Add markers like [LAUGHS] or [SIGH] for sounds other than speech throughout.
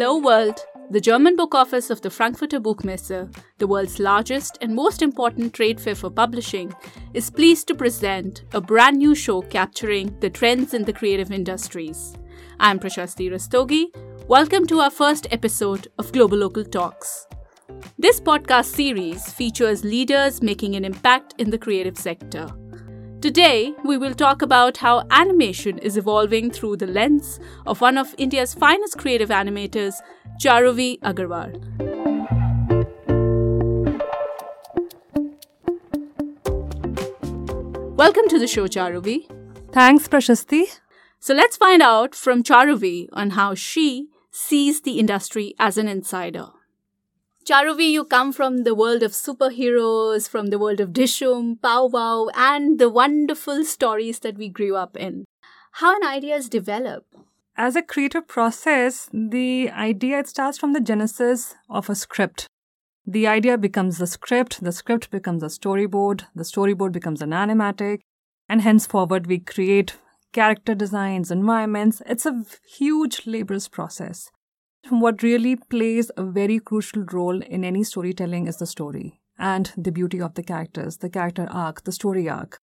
Hello World! The German book office of the Frankfurter Buchmesse, the world's largest and most important trade fair for publishing, is pleased to present a brand new show capturing the trends in the creative industries. I'm Prashasti Rastogi. Welcome to our first episode of Global Local Talks. This podcast series features leaders making an impact in the creative sector. Today, we will talk about how animation is evolving through the lens of one of India's finest creative animators, Charuvi Agarwal. Welcome to the show, Charuvi. Thanks, Prashasti. So let's find out from Charuvi on how she sees the industry as an insider. Charuvi, you come from the world of superheroes, from the world of Dishoom, Pow Wow, and the wonderful stories that we grew up in. How an idea is developed? As a creative process, the idea starts from the genesis of a script. The idea becomes the script, the script becomes a storyboard, the storyboard becomes an animatic, and henceforward we create character designs, environments. It's a huge laborious process. What really plays a very crucial role in any storytelling is the story and the beauty of the characters, the character arc, the story arc.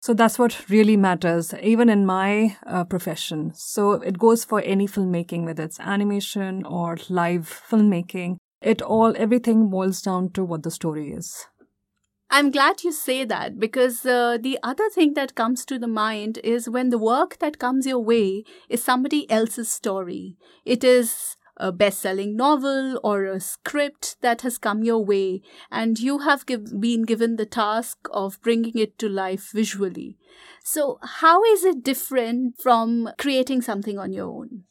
So that's what really matters, even in my uh, profession. So it goes for any filmmaking, whether it's animation or live filmmaking. It all, everything boils down to what the story is. I'm glad you say that because uh, the other thing that comes to the mind is when the work that comes your way is somebody else's story. It is a best selling novel or a script that has come your way, and you have give, been given the task of bringing it to life visually. So, how is it different from creating something on your own?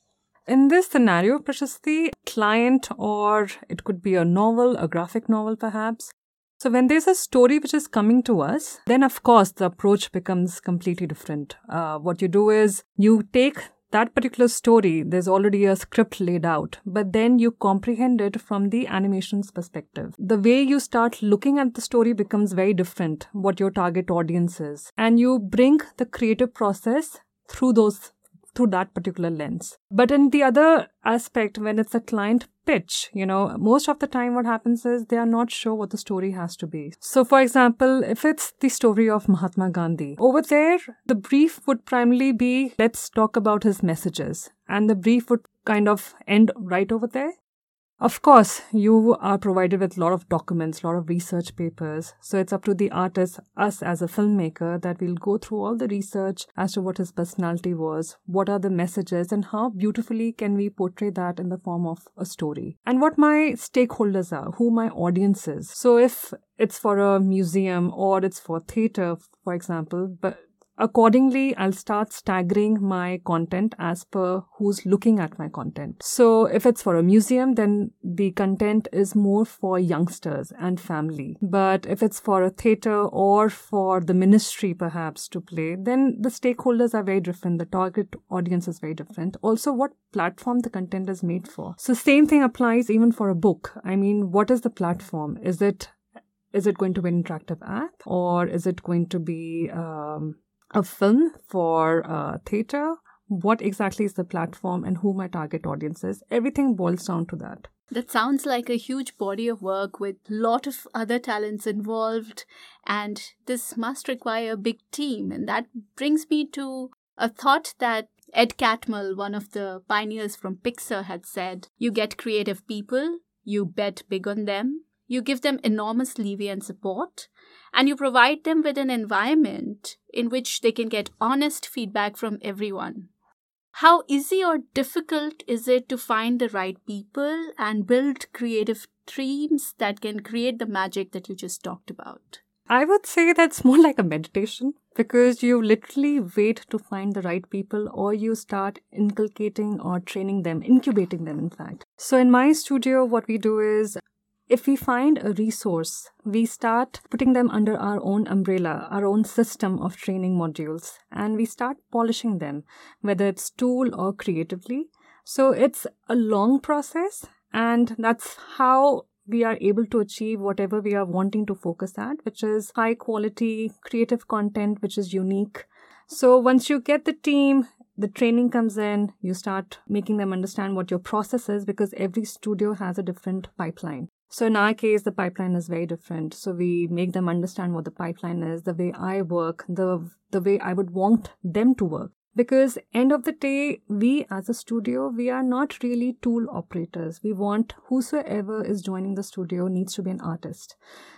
In this scenario, Prashasti, client or it could be a novel, a graphic novel perhaps. So when there's a story which is coming to us, then of course the approach becomes completely different. Uh, what you do is you take that particular story, there's already a script laid out, but then you comprehend it from the animation's perspective. The way you start looking at the story becomes very different, what your target audience is. And you bring the creative process through those through that particular lens. But in the other aspect, when it's a client pitch, you know, most of the time what happens is they are not sure what the story has to be. So, for example, if it's the story of Mahatma Gandhi, over there, the brief would primarily be let's talk about his messages. And the brief would kind of end right over there. Of course, you are provided with a lot of documents, a lot of research papers. So it's up to the artist, us as a filmmaker, that we'll go through all the research as to what his personality was, what are the messages, and how beautifully can we portray that in the form of a story. And what my stakeholders are, who my audience is. So if it's for a museum or it's for theater, for example, but Accordingly, I'll start staggering my content as per who's looking at my content. So if it's for a museum, then the content is more for youngsters and family. But if it's for a theater or for the ministry perhaps to play, then the stakeholders are very different. The target audience is very different. Also, what platform the content is made for. So same thing applies even for a book. I mean, what is the platform? Is it is it going to be an interactive app or is it going to be um, a film for uh, theater, what exactly is the platform and who my target audience is. Everything boils down to that. That sounds like a huge body of work with a lot of other talents involved, and this must require a big team. And that brings me to a thought that Ed Catmull, one of the pioneers from Pixar, had said You get creative people, you bet big on them, you give them enormous leeway and support, and you provide them with an environment in which they can get honest feedback from everyone. How easy or difficult is it to find the right people and build creative teams that can create the magic that you just talked about? I would say that's more like a meditation because you literally wait to find the right people or you start inculcating or training them, incubating them, in fact. So, in my studio, what we do is if we find a resource, we start putting them under our own umbrella, our own system of training modules, and we start polishing them, whether it's tool or creatively. So it's a long process, and that's how we are able to achieve whatever we are wanting to focus at, which is high quality creative content, which is unique. So once you get the team, the training comes in, you start making them understand what your process is because every studio has a different pipeline. So in our case, the pipeline is very different. So we make them understand what the pipeline is, the way I work, the the way I would want them to work. Because end of the day, we as a studio, we are not really tool operators. We want whosoever is joining the studio needs to be an artist.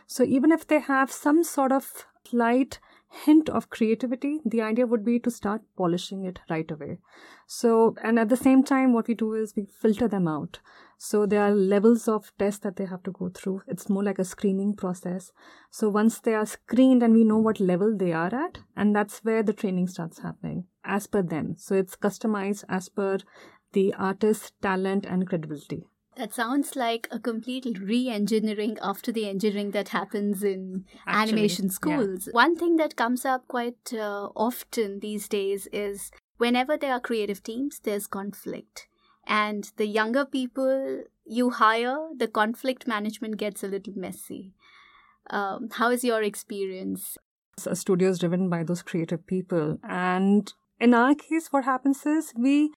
So even if they have some sort of slight hint of creativity, the idea would be to start polishing it right away. So, and at the same time, what we do is we filter them out. So there are levels of tests that they have to go through. It's more like a screening process. So once they are screened and we know what level they are at, and that's where the training starts happening as per them. So it's customized as per the artist's talent and credibility. That sounds like a complete re engineering after the engineering that happens in Actually, animation schools. Yeah. One thing that comes up quite uh, often these days is whenever there are creative teams, there's conflict. And the younger people you hire, the conflict management gets a little messy. Um, how is your experience? A studio is driven by those creative people. And in our case, what happens is we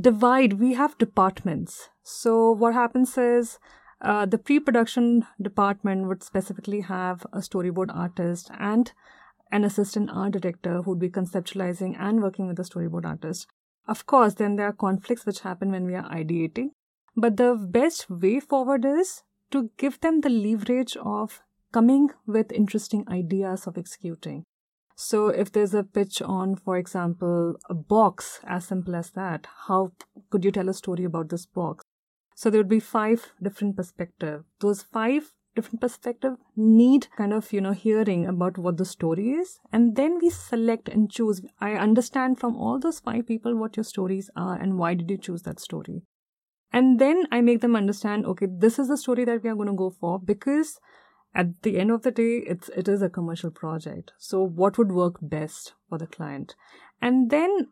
divide, we have departments. So, what happens is uh, the pre production department would specifically have a storyboard artist and an assistant art director who would be conceptualizing and working with the storyboard artist. Of course, then there are conflicts which happen when we are ideating. But the best way forward is to give them the leverage of coming with interesting ideas of executing. So if there's a pitch on, for example, a box, as simple as that, how could you tell a story about this box? So there would be five different perspectives. Those five different perspectives need kind of, you know, hearing about what the story is. And then we select and choose. I understand from all those five people what your stories are and why did you choose that story. And then I make them understand, okay, this is the story that we are going to go for because at the end of the day it's it is a commercial project. So what would work best for the client? And then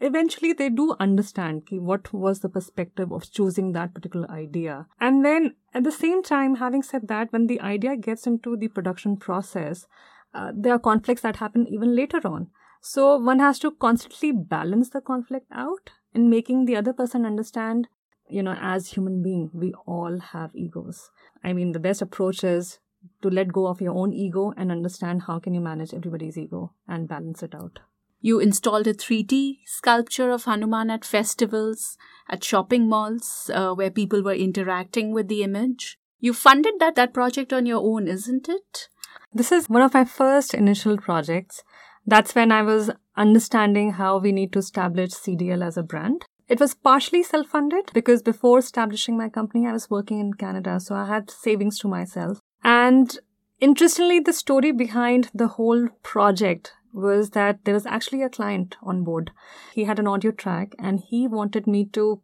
eventually they do understand what was the perspective of choosing that particular idea. And then at the same time having said that when the idea gets into the production process uh, there are conflicts that happen even later on. So one has to constantly balance the conflict out in making the other person understand you know as human being we all have egos. I mean the best approach is to let go of your own ego and understand how can you manage everybody's ego and balance it out. You installed a 3d sculpture of hanuman at festivals at shopping malls uh, where people were interacting with the image. You funded that that project on your own isn't it? This is one of my first initial projects. That's when i was understanding how we need to establish cdl as a brand. It was partially self funded because before establishing my company, I was working in Canada, so I had savings to myself. And interestingly, the story behind the whole project was that there was actually a client on board. He had an audio track and he wanted me to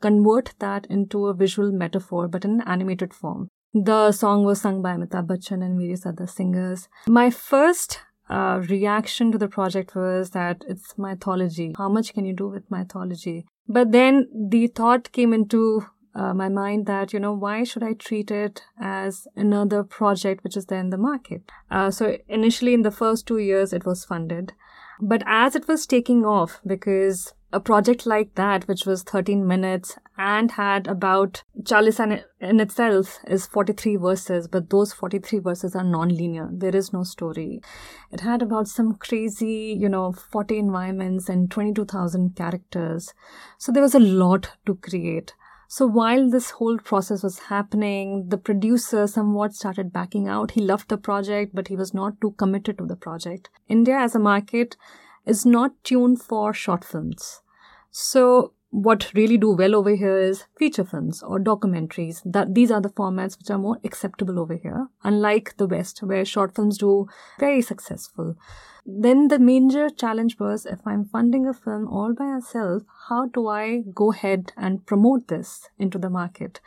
convert that into a visual metaphor, but in an animated form. The song was sung by Amitabh Bachchan and various other singers. My first uh, reaction to the project was that it's mythology. How much can you do with mythology? But then the thought came into uh, my mind that you know why should i treat it as another project which is there in the market? Uh, so initially in the first two years it was funded. But as it was taking off because a project like that which was 13 minutes and had about chalisan in itself is 43 verses but those 43 verses are non-linear. There is no story. It had about some crazy you know 40 environments and 22000 characters. So there was a lot to create so while this whole process was happening, the producer somewhat started backing out. He loved the project, but he was not too committed to the project. India as a market is not tuned for short films. So what really do well over here is feature films or documentaries. That these are the formats which are more acceptable over here, unlike the West, where short films do very successful. Then the major challenge was if I'm funding a film all by myself, how do I go ahead and promote this into the market?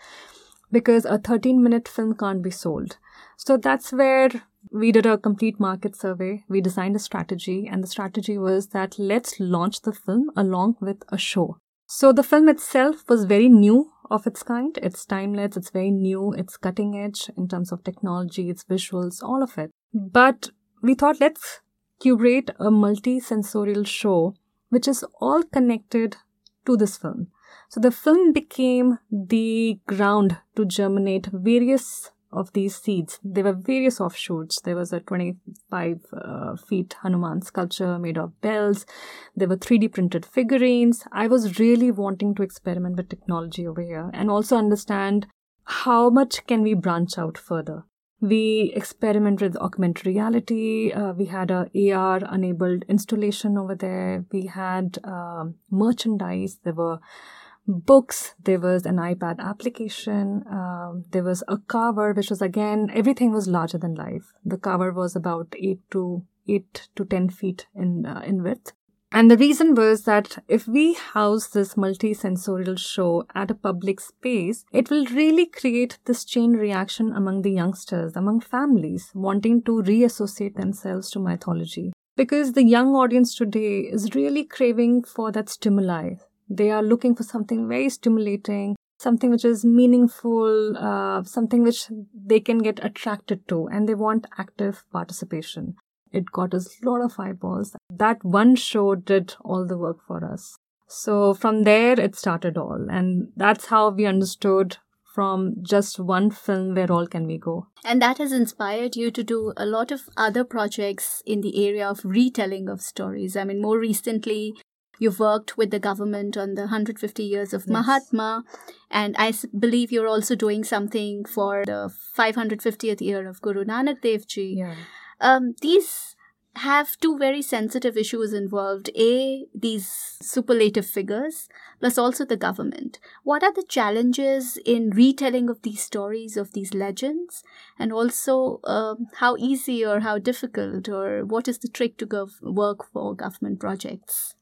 Because a 13 minute film can't be sold. So that's where we did a complete market survey. We designed a strategy, and the strategy was that let's launch the film along with a show. So the film itself was very new of its kind. It's timeless, it's very new, it's cutting edge in terms of technology, its visuals, all of it. But we thought let's curate a multi-sensorial show which is all connected to this film. So the film became the ground to germinate various of these seeds. There were various offshoots. There was a 25 uh, feet Hanuman sculpture made of bells. There were 3D printed figurines. I was really wanting to experiment with technology over here and also understand how much can we branch out further. We experimented with augmented reality. Uh, we had a AR enabled installation over there. We had um, merchandise. There were books there was an ipad application um, there was a cover which was again everything was larger than life. The cover was about 8 to 8 to 10 feet in uh, in width. And the reason was that if we house this multi-sensorial show at a public space it will really create this chain reaction among the youngsters among families wanting to reassociate themselves to mythology. Because the young audience today is really craving for that stimuli they are looking for something very stimulating, something which is meaningful, uh, something which they can get attracted to, and they want active participation. It got us a lot of eyeballs. That one show did all the work for us. So from there, it started all. And that's how we understood from just one film where all can we go. And that has inspired you to do a lot of other projects in the area of retelling of stories. I mean, more recently, You've worked with the government on the 150 years of yes. Mahatma, and I believe you're also doing something for the 550th year of Guru Nanak Dev Ji. Yeah. Um, these have two very sensitive issues involved a these superlative figures plus also the government what are the challenges in retelling of these stories of these legends and also um, how easy or how difficult or what is the trick to go work for government projects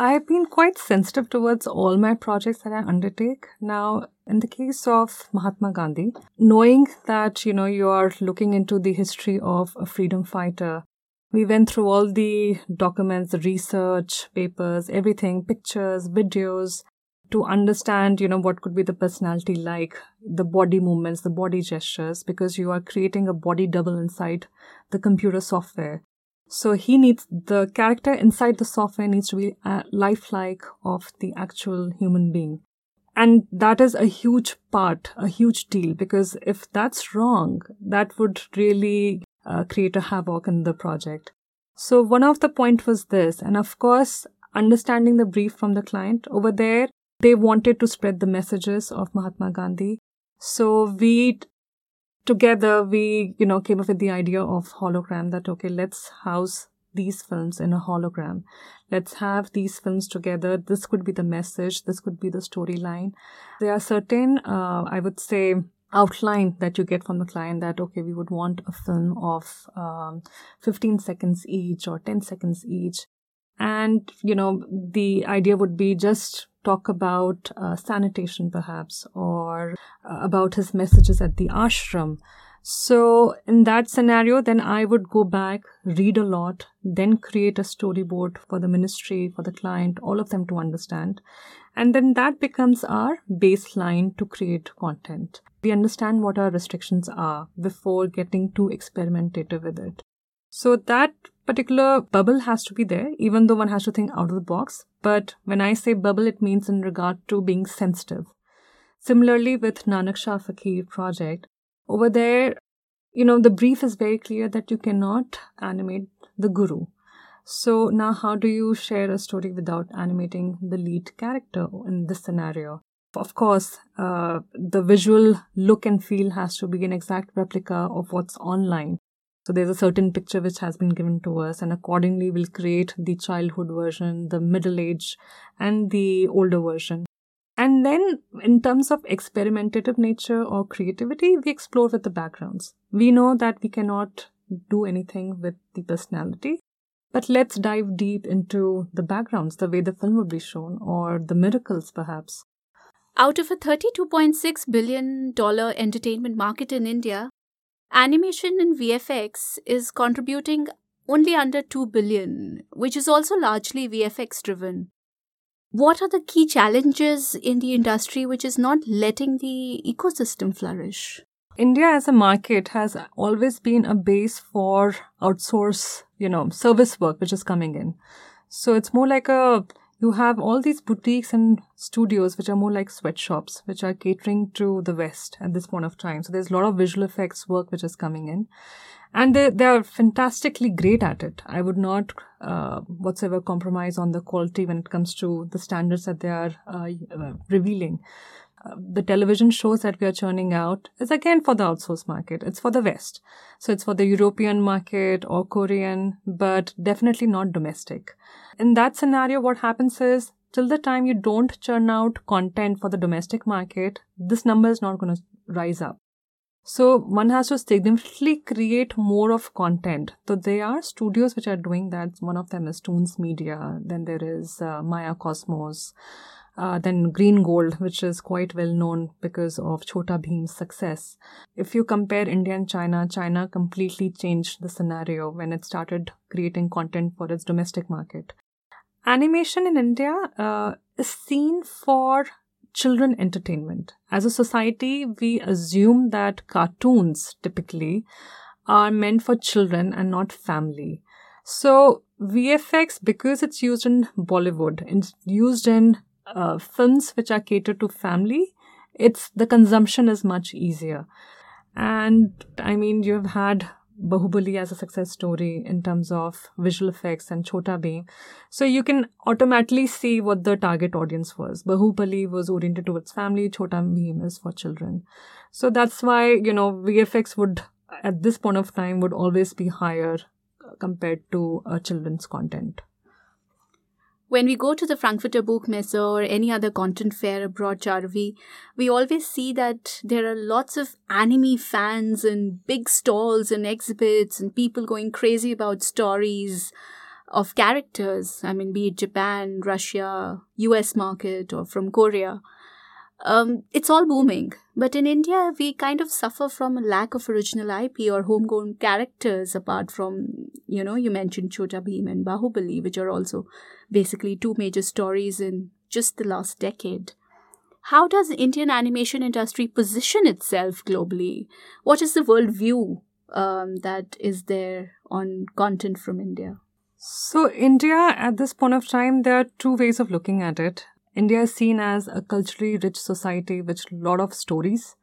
I've been quite sensitive towards all my projects that I undertake. Now, in the case of Mahatma Gandhi, knowing that, you know, you are looking into the history of a freedom fighter, we went through all the documents, the research, papers, everything, pictures, videos, to understand, you know, what could be the personality like, the body movements, the body gestures, because you are creating a body double inside the computer software. So he needs the character inside the software needs to be uh, lifelike of the actual human being. And that is a huge part, a huge deal, because if that's wrong, that would really uh, create a havoc in the project. So one of the point was this, and of course, understanding the brief from the client over there, they wanted to spread the messages of Mahatma Gandhi. So we together we you know came up with the idea of hologram that okay let's house these films in a hologram. Let's have these films together. This could be the message. This could be the storyline. There are certain uh, i would say outline that you get from the client that okay we would want a film of um, 15 seconds each or 10 seconds each. And you know the idea would be just talk about uh, sanitation, perhaps, or uh, about his messages at the ashram. So, in that scenario, then I would go back, read a lot, then create a storyboard for the ministry, for the client, all of them to understand. And then that becomes our baseline to create content. We understand what our restrictions are before getting too experimentative with it. So, that particular bubble has to be there, even though one has to think out of the box. But when I say bubble, it means in regard to being sensitive. Similarly, with Nanak Shah Fakir project, over there, you know, the brief is very clear that you cannot animate the guru. So now, how do you share a story without animating the lead character in this scenario? Of course, uh, the visual look and feel has to be an exact replica of what's online. So there's a certain picture which has been given to us, and accordingly, we'll create the childhood version, the middle age, and the older version. And then, in terms of experimentative nature or creativity, we explore with the backgrounds. We know that we cannot do anything with the personality, but let's dive deep into the backgrounds, the way the film would be shown, or the miracles perhaps. Out of a $32.6 billion entertainment market in India, Animation in VFX is contributing only under 2 billion, which is also largely VFX driven. What are the key challenges in the industry which is not letting the ecosystem flourish? India as a market has always been a base for outsource, you know, service work which is coming in. So it's more like a you have all these boutiques and studios which are more like sweatshops, which are catering to the West at this point of time. So there's a lot of visual effects work which is coming in. And they, they are fantastically great at it. I would not uh, whatsoever compromise on the quality when it comes to the standards that they are uh, uh revealing. Uh, the television shows that we are churning out is again for the outsourced market. It's for the West. So it's for the European market or Korean, but definitely not domestic in that scenario, what happens is till the time you don't churn out content for the domestic market, this number is not going to rise up. So one has to significantly create more of content. So there are studios which are doing that. One of them is Toonz Media. Then there is uh, Maya Cosmos. Uh, then Green Gold, which is quite well known because of Chota Bheem's success. If you compare India and China, China completely changed the scenario when it started creating content for its domestic market animation in India uh, is seen for children entertainment. As a society, we assume that cartoons typically are meant for children and not family. So, VFX, because it's used in Bollywood, it's used in uh, films which are catered to family, it's the consumption is much easier. And I mean, you've had Bahubali as a success story in terms of visual effects and Chota Bheem. So you can automatically see what the target audience was. Bahubali was oriented towards family, Chota Bheem is for children. So that's why, you know, VFX would, at this point of time, would always be higher uh, compared to a children's content when we go to the Frankfurter Buchmesse or any other content fair abroad, Charuvi, we always see that there are lots of anime fans and big stalls and exhibits and people going crazy about stories of characters. I mean, be it Japan, Russia, US market, or from Korea um, it's all booming. But in India, we kind of suffer from a lack of original IP or homegrown characters, apart from, you know, you mentioned Chota Bheem and Bahubali, which are also basically two major stories in just the last decade. How does the Indian animation industry position itself globally? What is the world view um, that is there on content from India? So, India at this point of time, there are two ways of looking at it. India is seen as a culturally rich society with a lot of stories,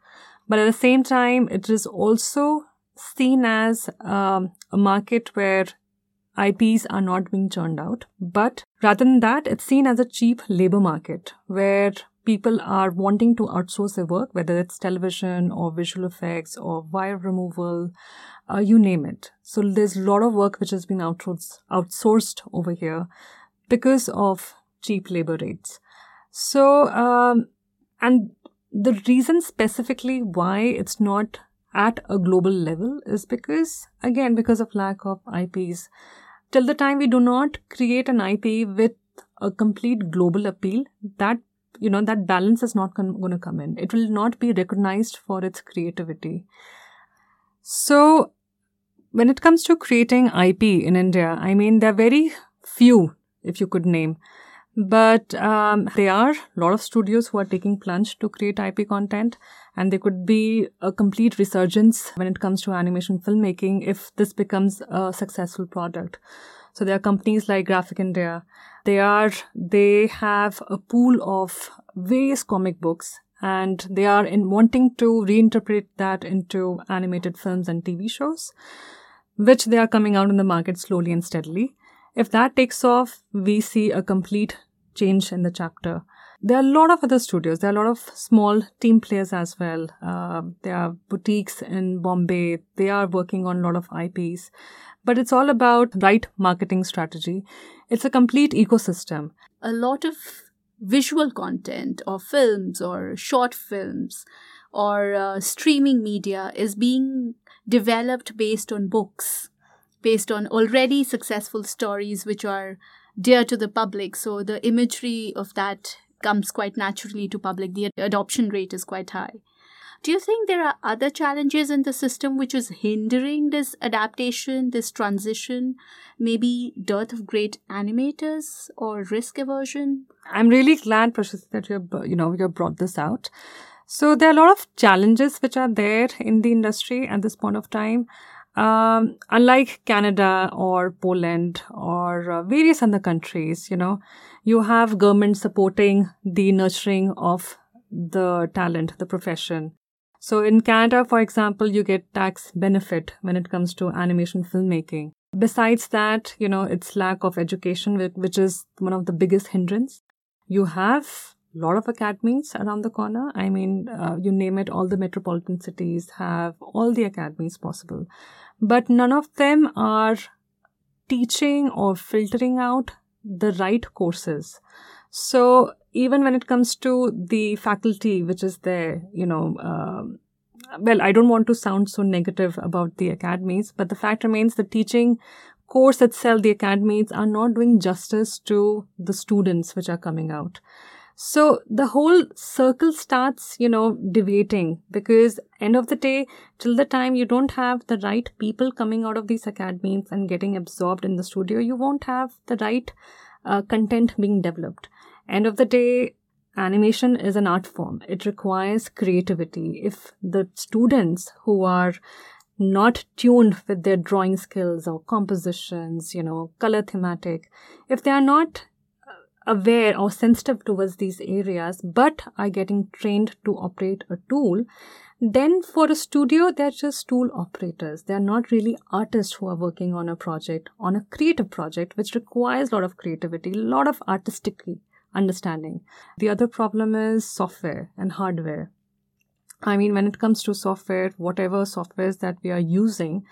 but at the same time, it is also seen as um, a market where IPs are not being churned out. But rather than that, it's seen as a cheap labor market where people are wanting to outsource their work, whether it's television or visual effects or wire removal, uh, you name it. So there's a lot of work which has been outsourced, outsourced over here because of cheap labor rates. So, um, and the reason specifically why it's not at a global level is because, again, because of lack of IPs. Till the time we do not create an IP with a complete global appeal, that you know that balance is not going to come in. It will not be recognized for its creativity. So, when it comes to creating IP in India, I mean, there are very few, if you could name, but um, there are a lot of studios who are taking plunge to create IP content, and there could be a complete resurgence when it comes to animation filmmaking if this becomes a successful product. So there are companies like Graphic India. They are they have a pool of various comic books and they are in wanting to reinterpret that into animated films and TV shows, which they are coming out in the market slowly and steadily. If that takes off, we see a complete change in the chapter. There are a lot of other studios. There are a lot of small team players as well. Uh, there are boutiques in Bombay. They are working on a lot of IPs. But it's all about right marketing strategy. It's a complete ecosystem. A lot of visual content or films or short films or uh, streaming media is being developed based on books, based on already successful stories which are dear to the public. So the imagery of that comes quite naturally to public. The adoption rate is quite high. Do you think there are other challenges in the system which is hindering this adaptation, this transition? Maybe dearth of great animators or risk aversion? I'm really glad, Prashasti, that you you know you brought this out. So there are a lot of challenges which are there in the industry at this point of time. Um, unlike Canada or Poland or uh, various other countries, you know, you have government supporting the nurturing of the talent, the profession. So in Canada, for example, you get tax benefit when it comes to animation filmmaking. Besides that, you know, it's lack of education, which is one of the biggest hindrance. You have a lot of academies around the corner. I mean, uh, you name it, all the metropolitan cities have all the academies possible, but none of them are teaching or filtering out the right courses. So even when it comes to the faculty which is there, you know, um, well, I don't want to sound so negative about the academies, but the fact remains the teaching course itself, the academies are not doing justice to the students which are coming out. So the whole circle starts, you know, deviating because end of the day, till the time you don't have the right people coming out of these academies and getting absorbed in the studio, you won't have the right uh, content being developed. End of the day, animation is an art form. It requires creativity. If the students who are not tuned with their drawing skills or compositions, you know, color thematic, if they are not aware or sensitive towards these areas but are getting trained to operate a tool then for a studio they're just tool operators. They're not really artists who are working on a project on a creative project which requires a lot of creativity a lot of artistic understanding. The other problem is software and hardware. I mean when it comes to software whatever softwares that we are using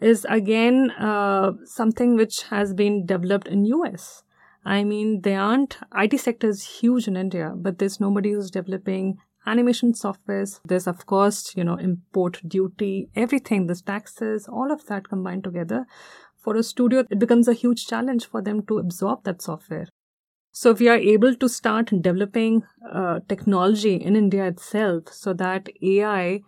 is again uh, something which has been developed in us I mean, they aren't, IT sector is huge in India, but there's nobody who's developing animation softwares. There's, of course, you know, import duty, everything, there's taxes, all of that combined together. For a studio, it becomes a huge challenge for them to absorb that software. So we are able to start developing uh, technology in India itself so that AI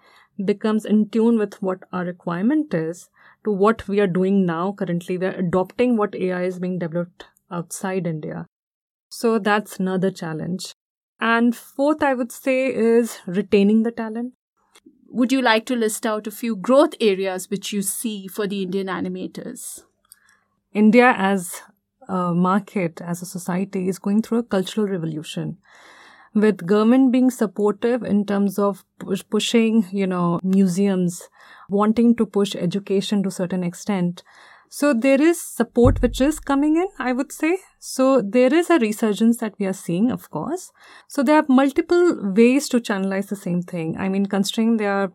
becomes in tune with what our requirement is to what we are doing now currently. We're adopting what AI is being developed outside India. So that's another challenge. And fourth, I would say, is retaining the talent. Would you like to list out a few growth areas which you see for the Indian animators? India as a market, as a society, is going through a cultural revolution with government being supportive in terms of push- pushing, you know, museums, wanting to push education to a certain extent. So there is support which is coming in, I would say. So there is a resurgence that we are seeing, of course. So there are multiple ways to channelize the same thing. I mean, considering there are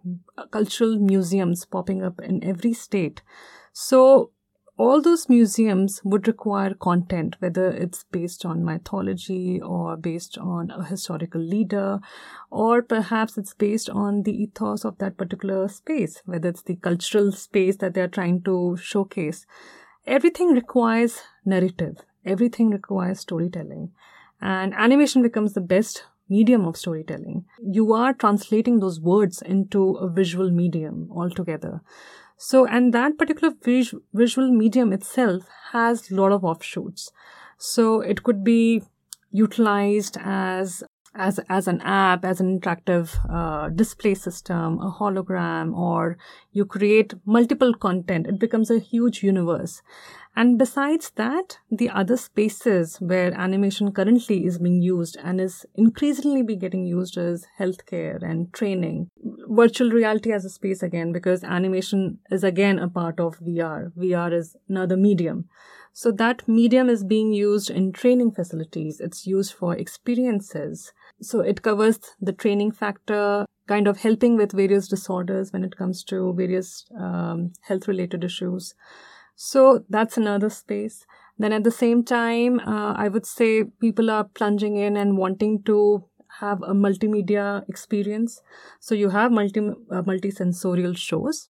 cultural museums popping up in every state. So all those museums would require content, whether it's based on mythology or based on a historical leader, or perhaps it's based on the ethos of that particular space, whether it's the cultural space that they're trying to showcase. Everything requires narrative, everything requires storytelling, and animation becomes the best medium of storytelling. You are translating those words into a visual medium altogether. So, and that particular vis- visual medium itself has a lot of offshoots. So, it could be utilized as as as an app, as an interactive uh, display system, a hologram, or you create multiple content. It becomes a huge universe. And besides that, the other spaces where animation currently is being used and is increasingly be getting used is healthcare and training. Virtual reality as a space again, because animation is again a part of VR. VR is another medium. So that medium is being used in training facilities. It's used for experiences. So it covers the training factor, kind of helping with various disorders when it comes to various um, health related issues. So that's another space. Then at the same time, uh, I would say people are plunging in and wanting to have a multimedia experience. So you have multi uh, multisensorial shows.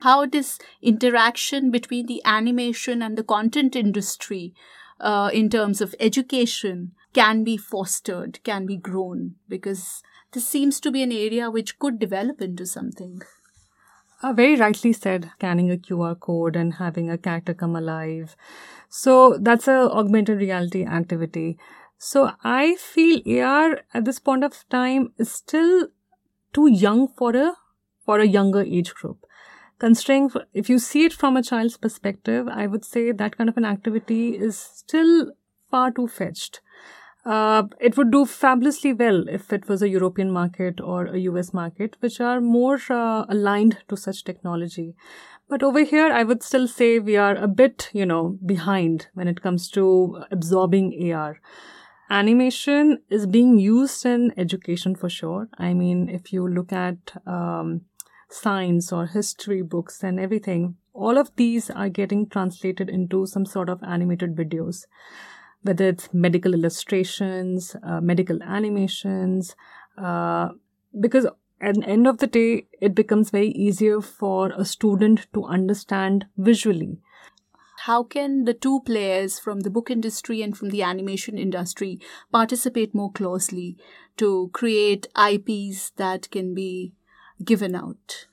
How this interaction between the animation and the content industry, uh, in terms of education, can be fostered, can be grown, because this seems to be an area which could develop into something. Uh, very rightly said, scanning a QR code and having a character come alive. So that's a augmented reality activity. So I feel AR at this point of time is still too young for a for a younger age group. considering if you see it from a child's perspective, I would say that kind of an activity is still far too fetched. Uh, it would do fabulously well if it was a European market or a US market, which are more uh, aligned to such technology. But over here, I would still say we are a bit, you know, behind when it comes to absorbing AR. Animation is being used in education for sure. I mean, if you look at um, science or history books and everything, all of these are getting translated into some sort of animated videos, whether it's medical illustrations, uh, medical animations, uh, because at the end of the day, it becomes very easier for a student to understand visually. How can the two players from the book industry and from the animation industry participate more closely to create IPs that can be given out?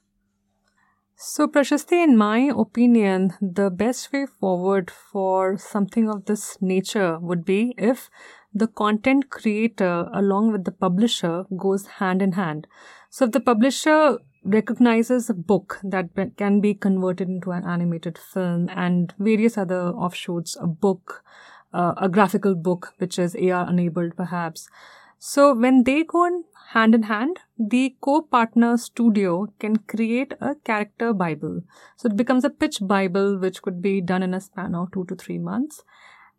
So, Prashasti, in my opinion, the best way forward for something of this nature would be if the content creator along with the publisher goes hand in hand. So, if the publisher recognizes a book that can be converted into an animated film and various other offshoots, a book, uh, a graphical book, which is AR enabled perhaps. So, when they go hand in hand, the co-partner studio can create a character bible. So it becomes a pitch bible, which could be done in a span of two to three months.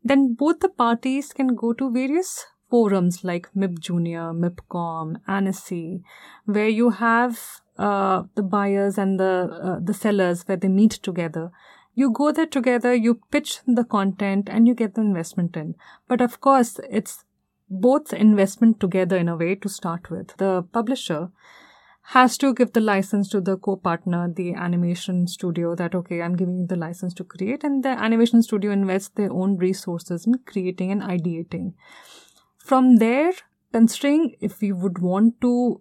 Then both the parties can go to various forums like MIP Junior, MIPCOM, ANNECY, where you have uh, the buyers and the uh, the sellers where they meet together. You go there together, you pitch the content, and you get the investment in. But of course, it's both investment together in a way to start with. The publisher has to give the license to the co-partner, the animation studio, that okay, I'm giving you the license to create, and the animation studio invests their own resources in creating and ideating. From there, considering if we would want to,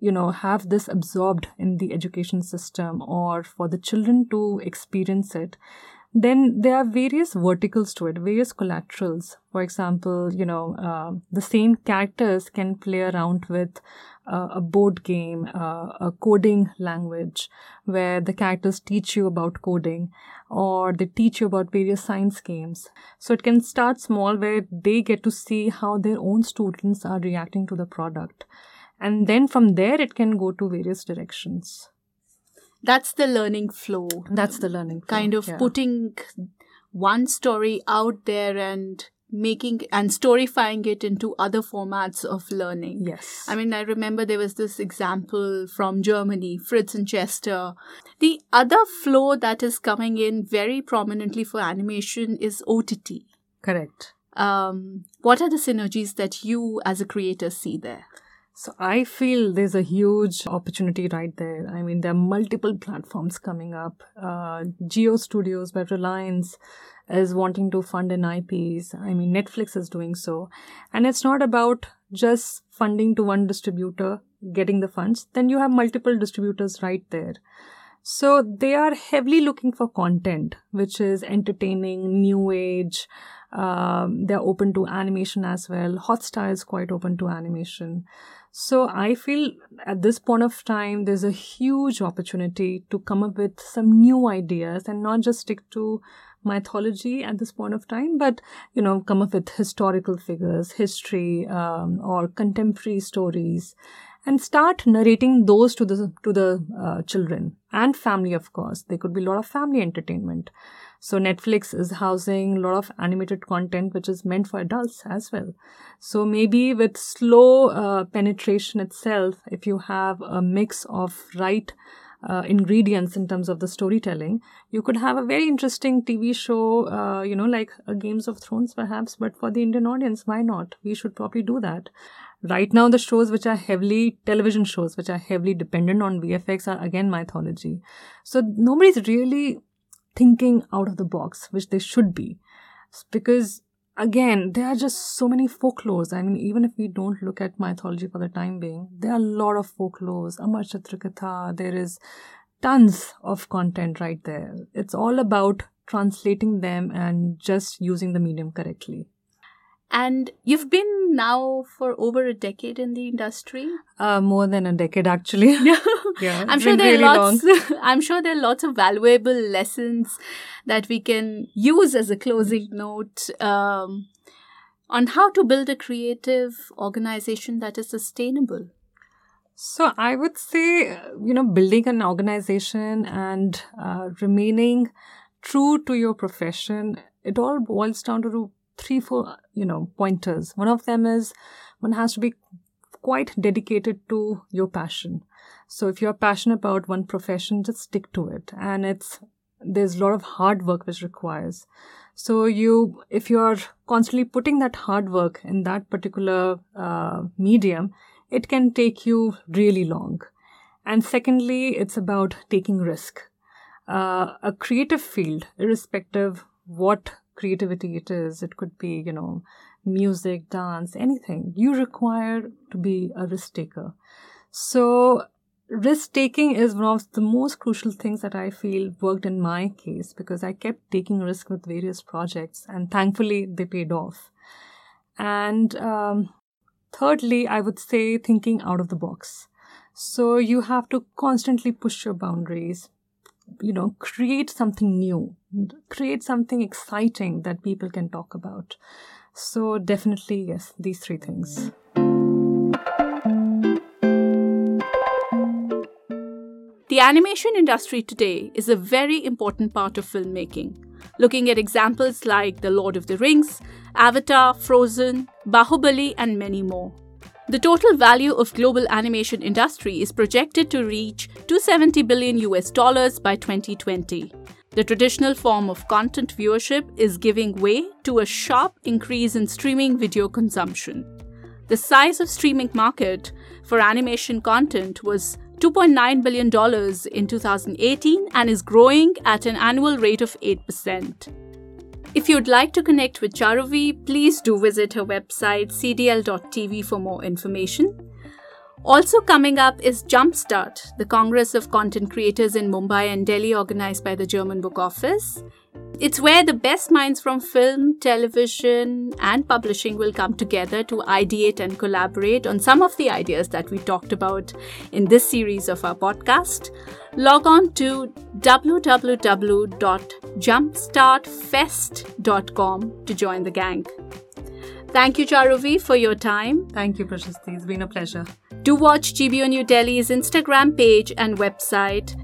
you know, have this absorbed in the education system or for the children to experience it, then there are various verticals to it, various collaterals. For example, you know, uh, the same characters can play around with uh, a board game, uh, a coding language, where the characters teach you about coding or they teach you about various science games. So it can start small where they get to see how their own students are reacting to the product. And then from there, it can go to various directions that's the learning flow that's the learning flow. kind of yeah. putting one story out there and making and storyfying it into other formats of learning. Yes. I mean, I remember there was this example from Germany, Fritz and Chesster. The other flow that is coming in very prominently for animation is OTT. Correct. Um, what are the synergies that you as a creator see there? So I feel there's a huge opportunity right there. I mean, there are multiple platforms coming up. Uh, Jio Studios by Reliance is wanting to fund in IPs. I mean, Netflix is doing so. And it's not about just funding to one distributor, getting the funds. Then you have multiple distributors right there. So they are heavily looking for content, which is entertaining, new age. Um, they're open to animation as well. Hotstar is quite open to animation. So I feel at this point of time, there's a huge opportunity to come up with some new ideas and not just stick to mythology at this point of time, but you know, come up with historical figures, history, um, or contemporary stories, and start narrating those to the to the uh, children and family. Of course, there could be a lot of family entertainment. So Netflix is housing a lot of animated content which is meant for adults as well. So maybe with slow uh, penetration itself, if you have a mix of right uh, ingredients in terms of the storytelling, you could have a very interesting TV show, uh, you know, like a Games of Thrones perhaps, but for the Indian audience, why not? We should probably do that. Right now, the shows which are heavily television shows, which are heavily dependent on VFX, are again mythology. So nobody's really thinking out of the box, which they should be. Because again, there are just so many folklores. I mean, even if we don't look at mythology for the time being, there are a lot of folklores. Amar there is tons of content right there. It's all about translating them and just using the medium correctly. And you've been now for over a decade in the industry. Uh, more than a decade, actually. [LAUGHS] yeah, [LAUGHS] yeah I'm sure there really are lots. [LAUGHS] I'm sure there are lots of valuable lessons that we can use as a closing note um, on how to build a creative organization that is sustainable. So I would say, you know, building an organization and uh, remaining true to your profession, it all boils down to three, four, you know, pointers. One of them is one has to be quite dedicated to your passion. So if you're passionate about one profession, just stick to it. And it's, there's a lot of hard work which requires. So you, if you're constantly putting that hard work in that particular uh, medium, it can take you really long. And secondly, it's about taking risk. Uh, a creative field, irrespective what creativity it is, it could be, you know, music, dance, anything, you require to be a risk taker. So, risk taking is one of the most crucial things that I feel worked in my case because I kept taking risk with various projects and thankfully they paid off. And um, thirdly, I would say thinking out of the box. So you have to constantly push your boundaries, you know, create something new, create something exciting that people can talk about. So, definitely, yes, these three things. The animation industry today is a very important part of filmmaking. Looking at examples like The Lord of the Rings, Avatar, Frozen, Bahubali, and many more. The total value of global animation industry is projected to reach 270 billion US dollars by 2020. The traditional form of content viewership is giving way to a sharp increase in streaming video consumption. The size of streaming market for animation content was $2.9 billion in 2018 and is growing at an annual rate of 8%. If you'd like to connect with Charuvi, please do visit her website cdl.tv for more information. Also coming up is Jumpstart, the Congress of Content Creators in Mumbai and Delhi organized by the German Book Office. It's where the best minds from film, television, and publishing will come together to ideate and collaborate on some of the ideas that we talked about in this series of our podcast. Log on to www.jumpstartfest.com to join the gang. Thank you, Charuvi, for your time. Thank you, Prashasti. It's been a pleasure. Do watch GBO New Delhi's Instagram page and website